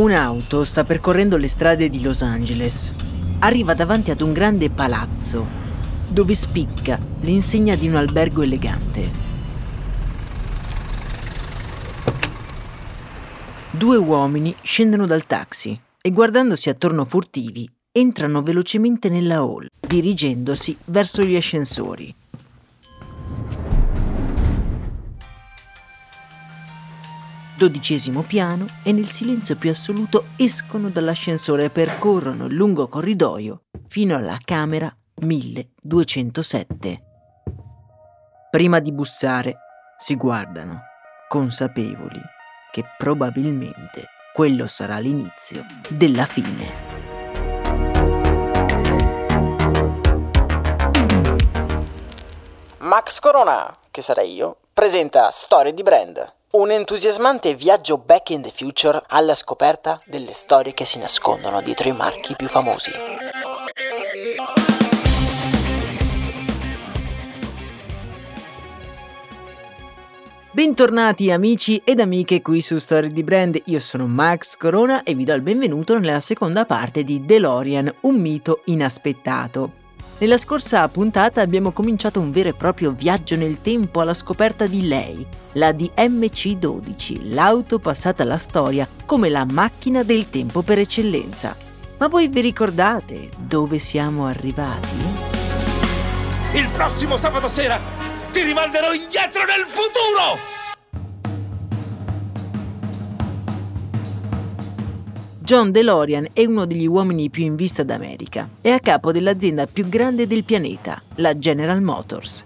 Un'auto sta percorrendo le strade di Los Angeles. Arriva davanti ad un grande palazzo, dove spicca l'insegna di un albergo elegante. Due uomini scendono dal taxi e guardandosi attorno furtivi, entrano velocemente nella hall, dirigendosi verso gli ascensori. Dodicesimo piano e nel silenzio più assoluto escono dall'ascensore e percorrono il lungo corridoio fino alla camera 1207. Prima di bussare si guardano, consapevoli che probabilmente quello sarà l'inizio della fine. Max Corona, che sarei io, presenta Storie di Brand un entusiasmante viaggio back in the future alla scoperta delle storie che si nascondono dietro i marchi più famosi. Bentornati amici ed amiche qui su Storie di Brand, io sono Max Corona e vi do il benvenuto nella seconda parte di DeLorean, un mito inaspettato. Nella scorsa puntata abbiamo cominciato un vero e proprio viaggio nel tempo alla scoperta di lei, la DMC-12, l'auto passata alla storia come la macchina del tempo per eccellenza. Ma voi vi ricordate dove siamo arrivati? Il prossimo sabato sera ti rimanderò indietro nel futuro! John DeLorean è uno degli uomini più in vista d'America. È a capo dell'azienda più grande del pianeta, la General Motors.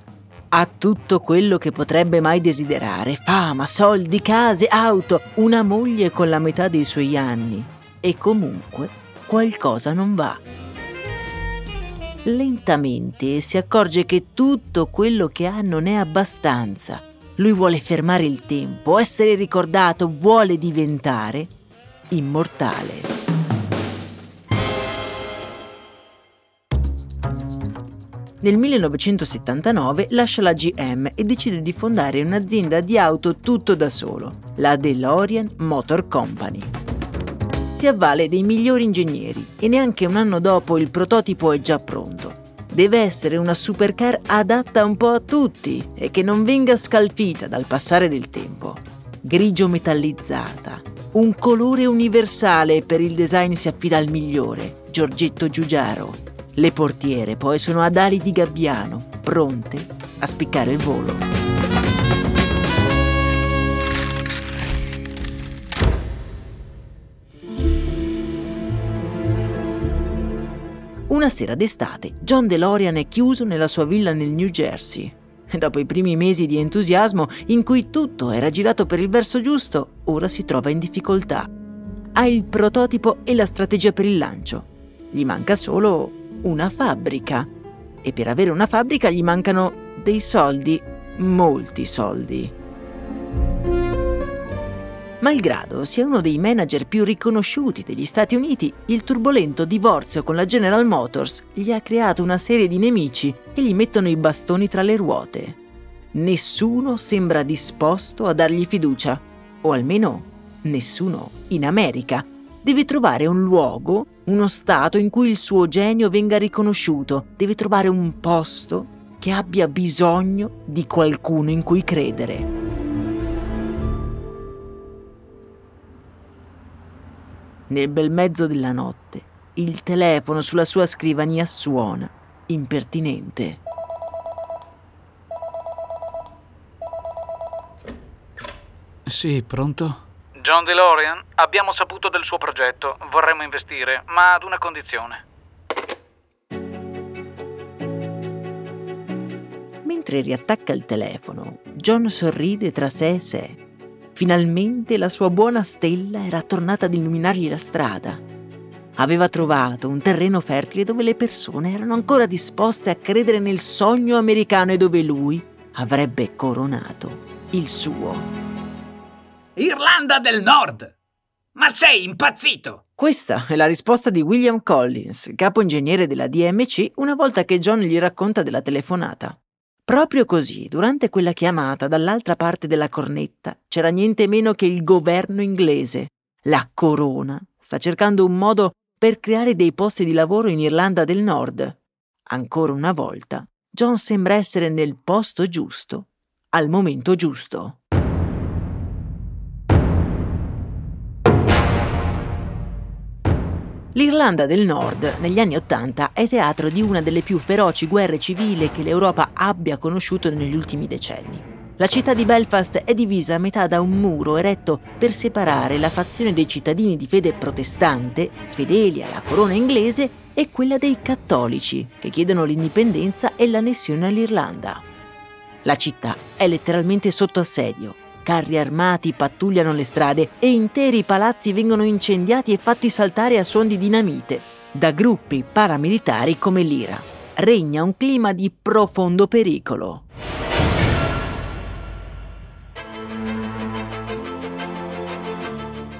Ha tutto quello che potrebbe mai desiderare: fama, soldi, case, auto, una moglie con la metà dei suoi anni. E comunque qualcosa non va. Lentamente si accorge che tutto quello che ha non è abbastanza. Lui vuole fermare il tempo, essere ricordato, vuole diventare immortale. Nel 1979 lascia la GM e decide di fondare un'azienda di auto tutto da solo, la DeLorean Motor Company. Si avvale dei migliori ingegneri e neanche un anno dopo il prototipo è già pronto. Deve essere una supercar adatta un po' a tutti e che non venga scalfita dal passare del tempo. Grigio metallizzata, un colore universale per il design si affida al migliore, Giorgetto Giugiaro. Le portiere poi sono ad ali di gabbiano, pronte a spiccare il volo. Una sera d'estate, John DeLorean è chiuso nella sua villa nel New Jersey Dopo i primi mesi di entusiasmo in cui tutto era girato per il verso giusto, ora si trova in difficoltà. Ha il prototipo e la strategia per il lancio. Gli manca solo una fabbrica. E per avere una fabbrica gli mancano dei soldi, molti soldi. Malgrado sia uno dei manager più riconosciuti degli Stati Uniti, il turbolento divorzio con la General Motors gli ha creato una serie di nemici che gli mettono i bastoni tra le ruote. Nessuno sembra disposto a dargli fiducia, o almeno nessuno in America. Deve trovare un luogo, uno stato in cui il suo genio venga riconosciuto, deve trovare un posto che abbia bisogno di qualcuno in cui credere. Nel bel mezzo della notte, il telefono sulla sua scrivania suona, impertinente. Sì, pronto? John DeLorean, abbiamo saputo del suo progetto. Vorremmo investire, ma ad una condizione. Mentre riattacca il telefono, John sorride tra sé e sé. Finalmente la sua buona stella era tornata ad illuminargli la strada. Aveva trovato un terreno fertile dove le persone erano ancora disposte a credere nel sogno americano e dove lui avrebbe coronato il suo. Irlanda del Nord! Ma sei impazzito! Questa è la risposta di William Collins, capo ingegnere della DMC, una volta che John gli racconta della telefonata. Proprio così, durante quella chiamata, dall'altra parte della cornetta, c'era niente meno che il governo inglese. La corona sta cercando un modo per creare dei posti di lavoro in Irlanda del Nord. Ancora una volta, John sembra essere nel posto giusto, al momento giusto. L'Irlanda del Nord, negli anni Ottanta, è teatro di una delle più feroci guerre civili che l'Europa abbia conosciuto negli ultimi decenni. La città di Belfast è divisa a metà da un muro eretto per separare la fazione dei cittadini di fede protestante, fedeli alla corona inglese, e quella dei cattolici, che chiedono l'indipendenza e l'annessione all'Irlanda. La città è letteralmente sotto assedio Carri armati pattugliano le strade e interi palazzi vengono incendiati e fatti saltare a suon di dinamite da gruppi paramilitari come l'IRA. Regna un clima di profondo pericolo.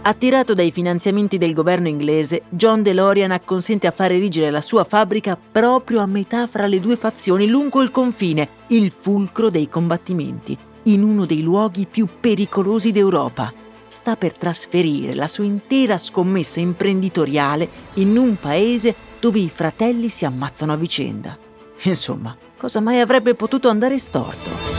Attirato dai finanziamenti del governo inglese, John DeLorean acconsente a fare erigere la sua fabbrica proprio a metà fra le due fazioni lungo il confine, il fulcro dei combattimenti in uno dei luoghi più pericolosi d'Europa. Sta per trasferire la sua intera scommessa imprenditoriale in un paese dove i fratelli si ammazzano a vicenda. Insomma, cosa mai avrebbe potuto andare storto?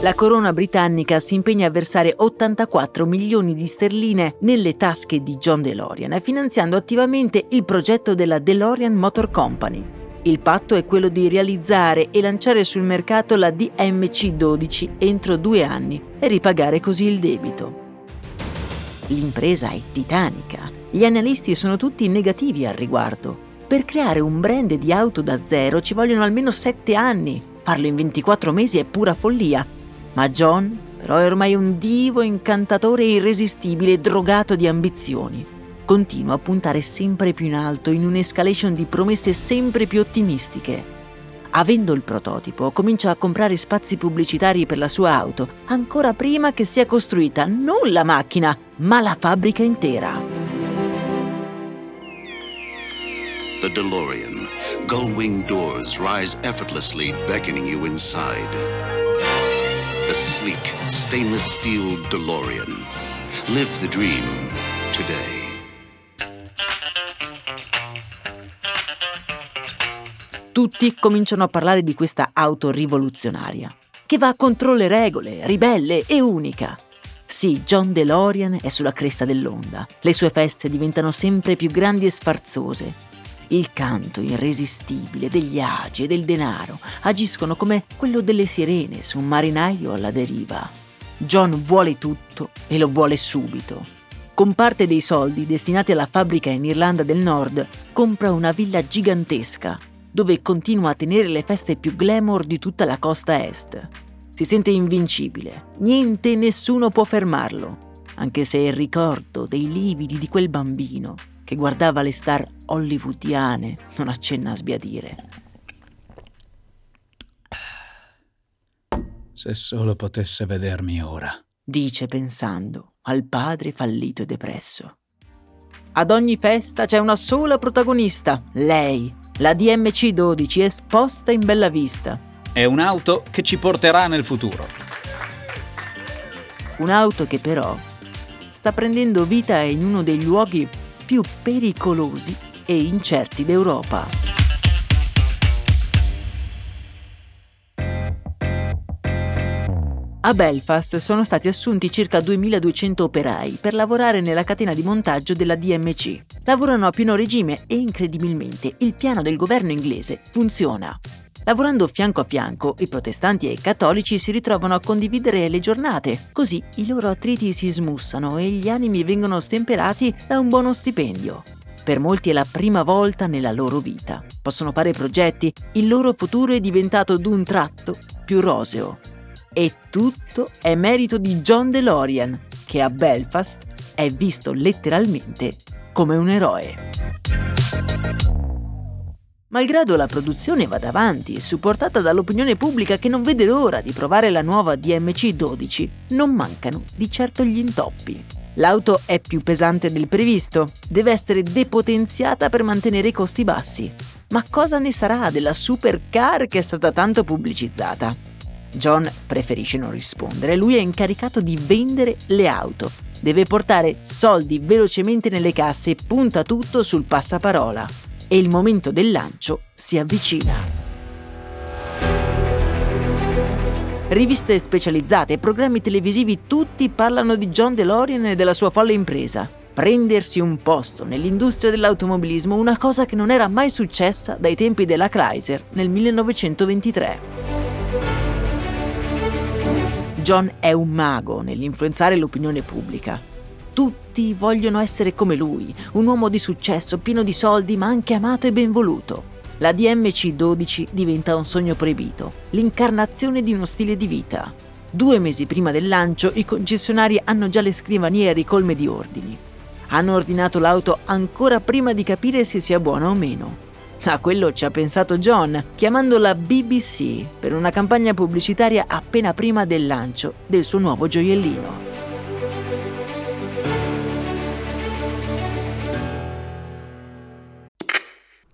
La corona britannica si impegna a versare 84 milioni di sterline nelle tasche di John DeLorean, finanziando attivamente il progetto della DeLorean Motor Company, il patto è quello di realizzare e lanciare sul mercato la DMC-12 entro due anni e ripagare così il debito. L'impresa è titanica. Gli analisti sono tutti negativi al riguardo. Per creare un brand di auto da zero ci vogliono almeno sette anni. Farlo in 24 mesi è pura follia. Ma John, però, è ormai un divo incantatore irresistibile, drogato di ambizioni continua a puntare sempre più in alto in un'escalation di promesse sempre più ottimistiche. Avendo il prototipo, comincia a comprare spazi pubblicitari per la sua auto, ancora prima che sia costruita non la macchina, ma la fabbrica intera. The DeLorean. Gull-wing doors rise effortlessly, beckoning you inside. The sleek, stainless steel DeLorean. Live the dream today. Tutti cominciano a parlare di questa auto rivoluzionaria, che va contro le regole, ribelle e unica. Sì, John DeLorean è sulla cresta dell'onda. Le sue feste diventano sempre più grandi e sfarzose. Il canto irresistibile degli agi e del denaro agiscono come quello delle sirene su un marinaio alla deriva. John vuole tutto e lo vuole subito. Con parte dei soldi destinati alla fabbrica in Irlanda del Nord, compra una villa gigantesca dove continua a tenere le feste più glamour di tutta la costa est. Si sente invincibile, niente e nessuno può fermarlo, anche se il ricordo dei lividi di quel bambino che guardava le star hollywoodiane non accenna a sbiadire. Se solo potesse vedermi ora. dice pensando al padre fallito e depresso. Ad ogni festa c'è una sola protagonista, lei, la DMC 12 esposta in bella vista. È un'auto che ci porterà nel futuro. Un'auto che però sta prendendo vita in uno dei luoghi più pericolosi e incerti d'Europa. A Belfast sono stati assunti circa 2200 operai per lavorare nella catena di montaggio della DMC. Lavorano a pieno regime e incredibilmente il piano del governo inglese funziona. Lavorando fianco a fianco, i protestanti e i cattolici si ritrovano a condividere le giornate, così i loro attriti si smussano e gli animi vengono stemperati da un buono stipendio. Per molti è la prima volta nella loro vita. Possono fare progetti, il loro futuro è diventato d'un tratto più roseo. E tutto è merito di John DeLorean, che a Belfast è visto letteralmente come un eroe. Malgrado la produzione vada avanti, supportata dall'opinione pubblica che non vede l'ora di provare la nuova DMC-12, non mancano di certo gli intoppi. L'auto è più pesante del previsto, deve essere depotenziata per mantenere i costi bassi. Ma cosa ne sarà della supercar che è stata tanto pubblicizzata? John preferisce non rispondere, lui è incaricato di vendere le auto. Deve portare soldi velocemente nelle casse e punta tutto sul passaparola. E il momento del lancio si avvicina. Riviste specializzate e programmi televisivi tutti parlano di John DeLorean e della sua folle impresa. Prendersi un posto nell'industria dell'automobilismo, una cosa che non era mai successa dai tempi della Chrysler nel 1923. John è un mago nell'influenzare l'opinione pubblica. Tutti vogliono essere come lui, un uomo di successo, pieno di soldi, ma anche amato e ben voluto. La DMC-12 diventa un sogno proibito, l'incarnazione di uno stile di vita. Due mesi prima del lancio i concessionari hanno già le scrivanie ricolme di ordini. Hanno ordinato l'auto ancora prima di capire se sia buona o meno. A quello ci ha pensato John, chiamando la BBC per una campagna pubblicitaria appena prima del lancio del suo nuovo gioiellino.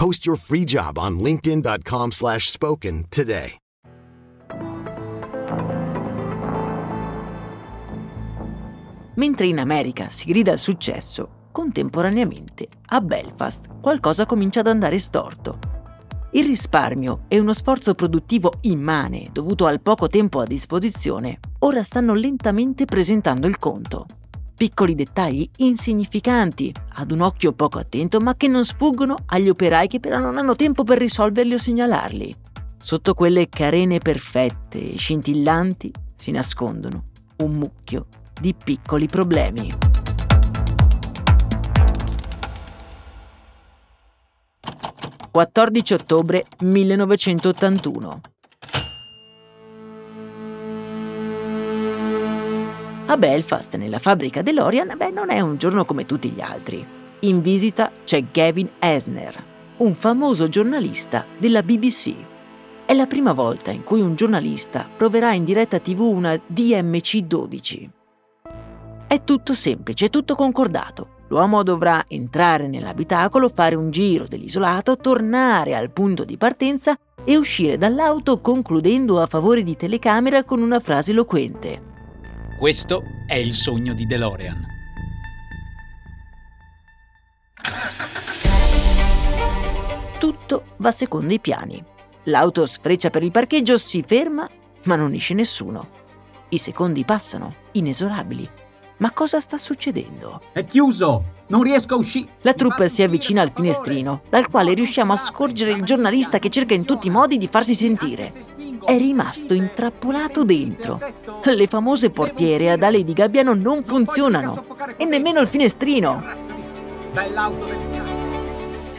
Post your free job on linkedin.com/spoken slash spoken today. Mentre in America si grida al successo, contemporaneamente a Belfast qualcosa comincia ad andare storto. Il risparmio e uno sforzo produttivo immane dovuto al poco tempo a disposizione ora stanno lentamente presentando il conto. Piccoli dettagli insignificanti, ad un occhio poco attento, ma che non sfuggono agli operai che però non hanno tempo per risolverli o segnalarli. Sotto quelle carene perfette e scintillanti si nascondono un mucchio di piccoli problemi. «14 ottobre 1981. A Belfast, nella fabbrica DeLorean, beh, non è un giorno come tutti gli altri. In visita c'è Gavin Esner, un famoso giornalista della BBC. È la prima volta in cui un giornalista proverà in diretta TV una DMC-12. È tutto semplice, è tutto concordato. L'uomo dovrà entrare nell'abitacolo, fare un giro dell'isolato, tornare al punto di partenza e uscire dall'auto concludendo a favore di telecamera con una frase eloquente. Questo è il sogno di DeLorean. Tutto va secondo i piani. L'auto sfreccia per il parcheggio, si ferma, ma non esce nessuno. I secondi passano, inesorabili. Ma cosa sta succedendo? È chiuso! Non riesco a uscire! La troupe si avvicina al finestrino, dal quale riusciamo a scorgere il giornalista che cerca in tutti i modi di farsi sentire. È rimasto intrappolato dentro. Le famose portiere ad ali di gabbiano non funzionano. E nemmeno il finestrino.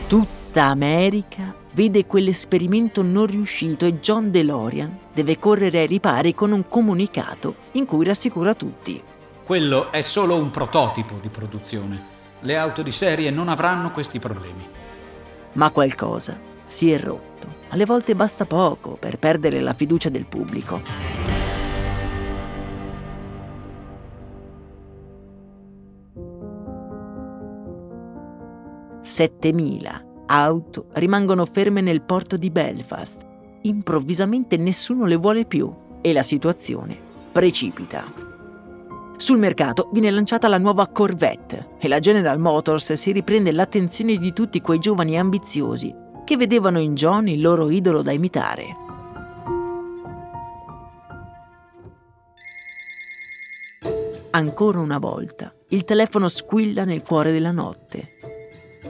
Tutta America vede quell'esperimento non riuscito e John DeLorean deve correre ai ripari con un comunicato in cui rassicura tutti. Quello è solo un prototipo di produzione. Le auto di serie non avranno questi problemi. Ma qualcosa si è rotto. Alle volte basta poco per perdere la fiducia del pubblico. Settemila auto rimangono ferme nel porto di Belfast. Improvvisamente nessuno le vuole più e la situazione precipita. Sul mercato viene lanciata la nuova Corvette e la General Motors si riprende l'attenzione di tutti quei giovani ambiziosi che vedevano in John il loro idolo da imitare. Ancora una volta, il telefono squilla nel cuore della notte.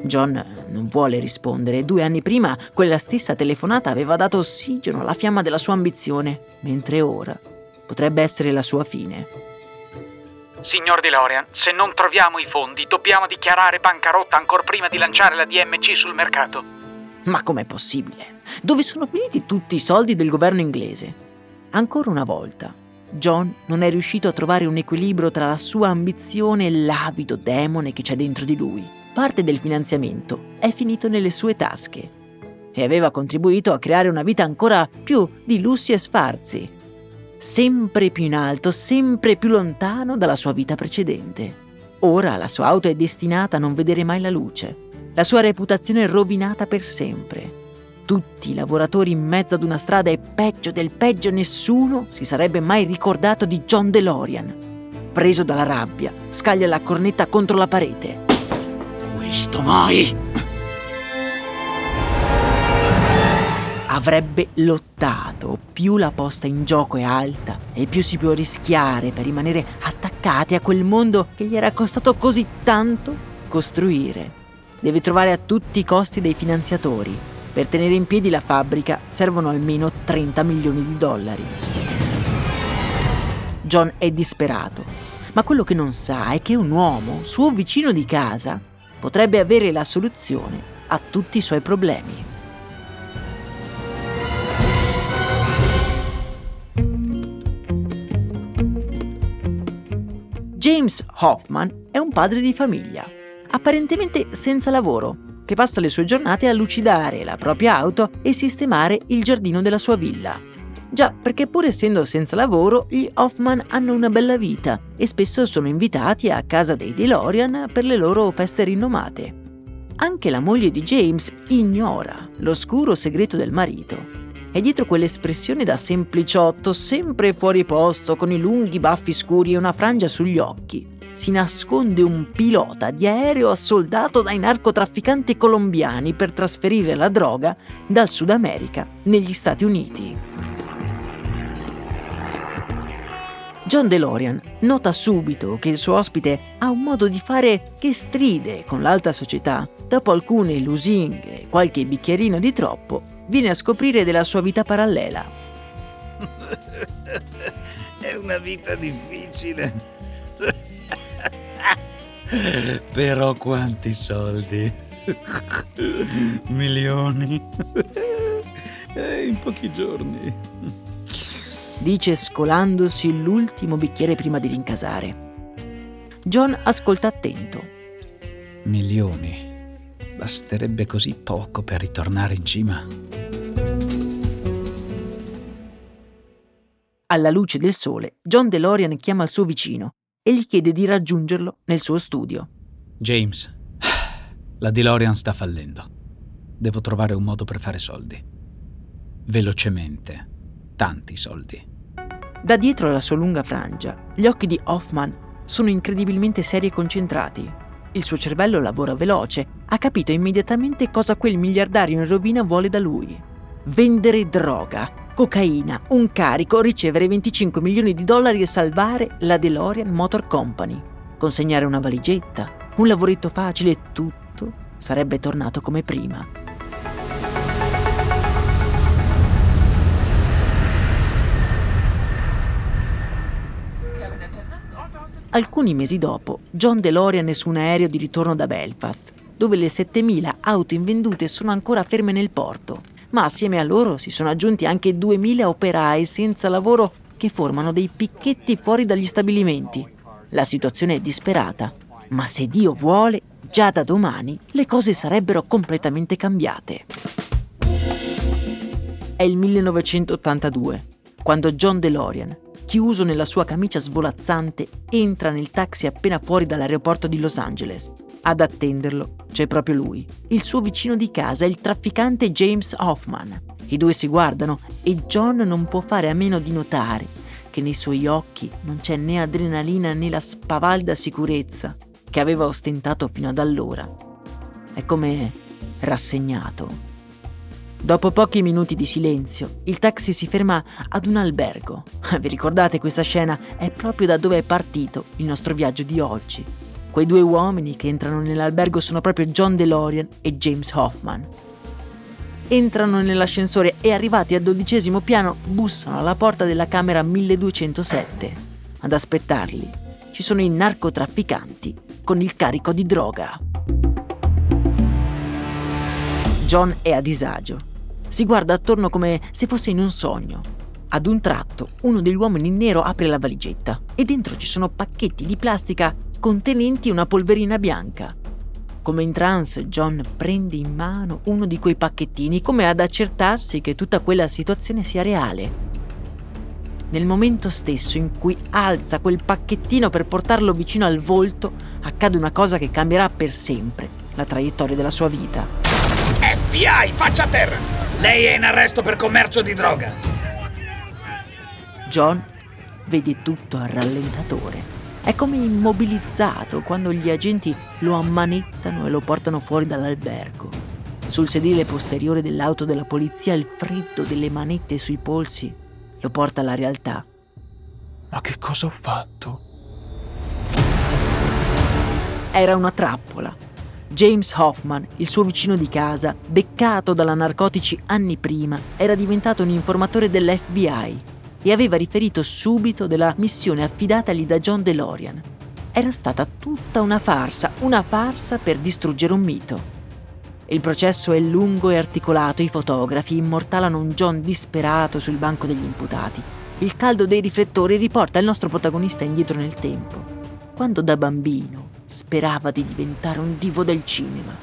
John non vuole rispondere. Due anni prima quella stessa telefonata aveva dato ossigeno alla fiamma della sua ambizione, mentre ora potrebbe essere la sua fine. Signor DeLorean, se non troviamo i fondi, dobbiamo dichiarare bancarotta ancora prima di lanciare la DMC sul mercato. Ma com'è possibile? Dove sono finiti tutti i soldi del governo inglese? Ancora una volta, John non è riuscito a trovare un equilibrio tra la sua ambizione e l'avido demone che c'è dentro di lui. Parte del finanziamento è finito nelle sue tasche e aveva contribuito a creare una vita ancora più di lussi e sfarzi, sempre più in alto, sempre più lontano dalla sua vita precedente. Ora la sua auto è destinata a non vedere mai la luce, la sua reputazione è rovinata per sempre. Tutti i lavoratori in mezzo ad una strada e peggio del peggio nessuno si sarebbe mai ricordato di John DeLorean. Preso dalla rabbia, scaglia la cornetta contro la parete. Questo mai! Avrebbe lottato, più la posta in gioco è alta e più si può rischiare per rimanere attaccati a quel mondo che gli era costato così tanto costruire. Deve trovare a tutti i costi dei finanziatori. Per tenere in piedi la fabbrica servono almeno 30 milioni di dollari. John è disperato, ma quello che non sa è che un uomo, suo vicino di casa, potrebbe avere la soluzione a tutti i suoi problemi. James Hoffman è un padre di famiglia, apparentemente senza lavoro, che passa le sue giornate a lucidare la propria auto e sistemare il giardino della sua villa. Già, perché pur essendo senza lavoro, gli Hoffman hanno una bella vita e spesso sono invitati a casa dei DeLorean per le loro feste rinomate. Anche la moglie di James ignora l'oscuro segreto del marito. E dietro quell'espressione da sempliciotto, sempre fuori posto, con i lunghi baffi scuri e una frangia sugli occhi, si nasconde un pilota di aereo assoldato dai narcotrafficanti colombiani per trasferire la droga dal Sud America negli Stati Uniti. John DeLorean nota subito che il suo ospite ha un modo di fare che stride con l'alta società. Dopo alcune lusinghe e qualche bicchierino di troppo, viene a scoprire della sua vita parallela. È una vita difficile. Però quanti soldi? Milioni. In pochi giorni. dice scolandosi l'ultimo bicchiere prima di rincasare. John ascolta attento. Milioni. Basterebbe così poco per ritornare in cima. Alla luce del sole, John DeLorean chiama il suo vicino e gli chiede di raggiungerlo nel suo studio. James, la DeLorean sta fallendo. Devo trovare un modo per fare soldi. Velocemente. Tanti soldi. Da dietro alla sua lunga frangia, gli occhi di Hoffman sono incredibilmente seri e concentrati. Il suo cervello lavora veloce, ha capito immediatamente cosa quel miliardario in rovina vuole da lui. Vendere droga, cocaina, un carico, ricevere 25 milioni di dollari e salvare la DeLorean Motor Company. Consegnare una valigetta, un lavoretto facile, tutto sarebbe tornato come prima. Alcuni mesi dopo, John DeLorean è su un aereo di ritorno da Belfast, dove le 7000 auto invendute sono ancora ferme nel porto ma assieme a loro si sono aggiunti anche 2000 operai senza lavoro che formano dei picchetti fuori dagli stabilimenti. La situazione è disperata, ma se Dio vuole, già da domani le cose sarebbero completamente cambiate. È il 1982, quando John DeLorean, chiuso nella sua camicia svolazzante, entra nel taxi appena fuori dall'aeroporto di Los Angeles ad attenderlo c'è proprio lui, il suo vicino di casa, il trafficante James Hoffman. I due si guardano e John non può fare a meno di notare che nei suoi occhi non c'è né adrenalina né la spavalda sicurezza che aveva ostentato fino ad allora. È come rassegnato. Dopo pochi minuti di silenzio, il taxi si ferma ad un albergo. Vi ricordate questa scena? È proprio da dove è partito il nostro viaggio di oggi. Quei due uomini che entrano nell'albergo sono proprio John DeLorean e James Hoffman. Entrano nell'ascensore e arrivati al dodicesimo piano bussano alla porta della camera 1207. Ad aspettarli ci sono i narcotrafficanti con il carico di droga. John è a disagio. Si guarda attorno come se fosse in un sogno. Ad un tratto, uno degli uomini in nero apre la valigetta e dentro ci sono pacchetti di plastica contenenti una polverina bianca. Come in trance, John prende in mano uno di quei pacchettini come ad accertarsi che tutta quella situazione sia reale. Nel momento stesso in cui alza quel pacchettino per portarlo vicino al volto, accade una cosa che cambierà per sempre la traiettoria della sua vita. FBI, faccia a terra! Lei è in arresto per commercio di droga! John vede tutto a rallentatore. È come immobilizzato quando gli agenti lo ammanettano e lo portano fuori dall'albergo. Sul sedile posteriore dell'auto della polizia il freddo delle manette sui polsi lo porta alla realtà. Ma che cosa ho fatto? Era una trappola. James Hoffman, il suo vicino di casa, beccato dalla narcotici anni prima, era diventato un informatore dell'FBI e aveva riferito subito della missione affidatagli da John DeLorean. Era stata tutta una farsa, una farsa per distruggere un mito. Il processo è lungo e articolato, i fotografi immortalano un John disperato sul banco degli imputati. Il caldo dei riflettori riporta il nostro protagonista indietro nel tempo, quando da bambino sperava di diventare un divo del cinema.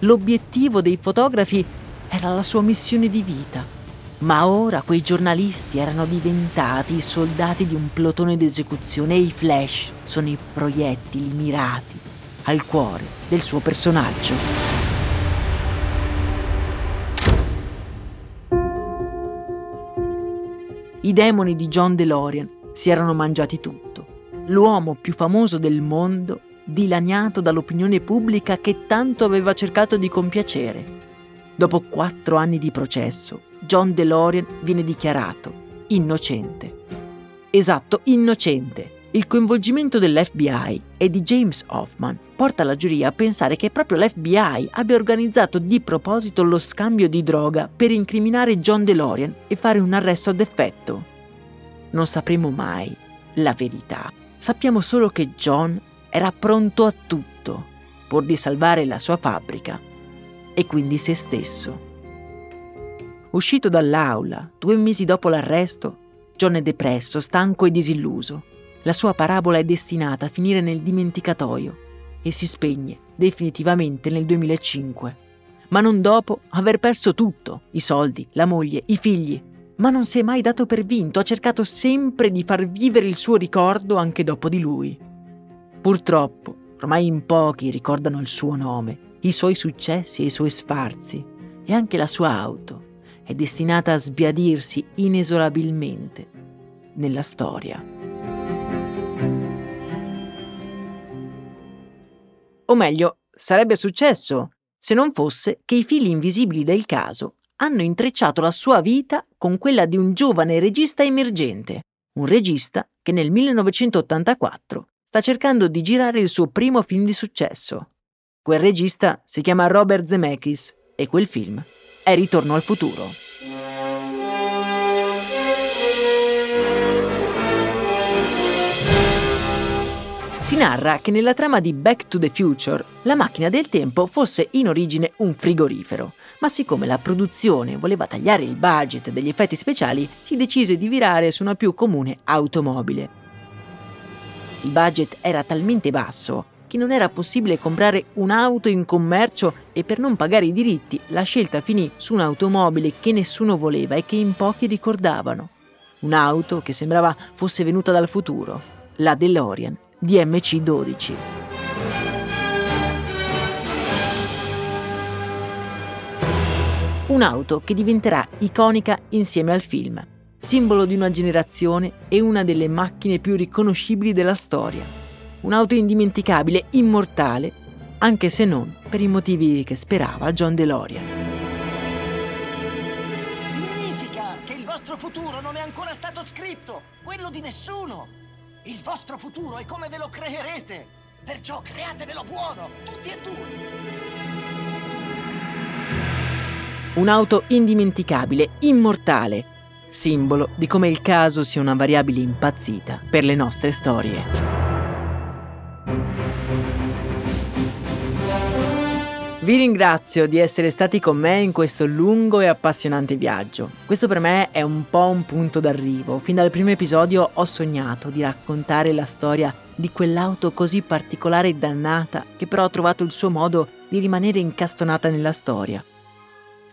L'obiettivo dei fotografi era la sua missione di vita, ma ora quei giornalisti erano diventati i soldati di un plotone d'esecuzione e i flash sono i proiettili mirati al cuore del suo personaggio. I demoni di John DeLorean si erano mangiati tutto. L'uomo più famoso del mondo, dilaniato dall'opinione pubblica che tanto aveva cercato di compiacere. Dopo quattro anni di processo, John DeLorean viene dichiarato innocente. Esatto, innocente. Il coinvolgimento dell'FBI e di James Hoffman porta la giuria a pensare che proprio l'FBI abbia organizzato di proposito lo scambio di droga per incriminare John DeLorean e fare un arresto ad effetto. Non sapremo mai la verità. Sappiamo solo che John era pronto a tutto pur di salvare la sua fabbrica e quindi se stesso. Uscito dall'aula, due mesi dopo l'arresto, John è depresso, stanco e disilluso. La sua parabola è destinata a finire nel dimenticatoio e si spegne definitivamente nel 2005. Ma non dopo aver perso tutto, i soldi, la moglie, i figli. Ma non si è mai dato per vinto, ha cercato sempre di far vivere il suo ricordo anche dopo di lui. Purtroppo, ormai in pochi ricordano il suo nome, i suoi successi e i suoi sfarzi, e anche la sua auto è destinata a sbiadirsi inesorabilmente nella storia. O meglio, sarebbe successo se non fosse che i fili invisibili del caso hanno intrecciato la sua vita con quella di un giovane regista emergente, un regista che nel 1984 sta cercando di girare il suo primo film di successo. Quel regista si chiama Robert Zemeckis e quel film è Ritorno al futuro. Si narra che nella trama di Back to the Future la macchina del tempo fosse in origine un frigorifero, ma siccome la produzione voleva tagliare il budget degli effetti speciali, si decise di virare su una più comune automobile. Il budget era talmente basso che non era possibile comprare un'auto in commercio e per non pagare i diritti la scelta finì su un'automobile che nessuno voleva e che in pochi ricordavano. Un'auto che sembrava fosse venuta dal futuro, la DeLorean DMC-12. Un'auto che diventerà iconica insieme al film, simbolo di una generazione e una delle macchine più riconoscibili della storia un'auto indimenticabile, immortale, anche se non per i motivi che sperava John DeLorean. Significa che il vostro futuro non è ancora stato scritto, quello di nessuno. Il vostro futuro è come ve lo creerete. Perciò createvelo buono, tutti e due. Un'auto indimenticabile, immortale, simbolo di come il caso sia una variabile impazzita per le nostre storie. Vi ringrazio di essere stati con me in questo lungo e appassionante viaggio. Questo per me è un po' un punto d'arrivo. Fin dal primo episodio ho sognato di raccontare la storia di quell'auto così particolare e dannata che però ha trovato il suo modo di rimanere incastonata nella storia.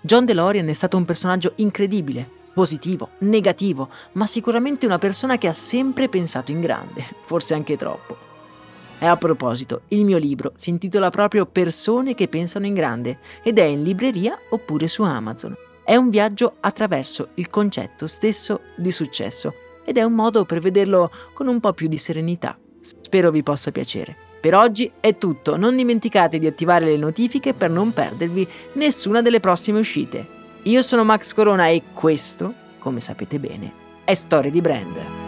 John DeLorean è stato un personaggio incredibile, positivo, negativo, ma sicuramente una persona che ha sempre pensato in grande, forse anche troppo. E a proposito, il mio libro si intitola proprio Persone che pensano in grande ed è in libreria oppure su Amazon. È un viaggio attraverso il concetto stesso di successo ed è un modo per vederlo con un po' più di serenità. Spero vi possa piacere. Per oggi è tutto, non dimenticate di attivare le notifiche per non perdervi nessuna delle prossime uscite. Io sono Max Corona e questo, come sapete bene, è Storie di Brand.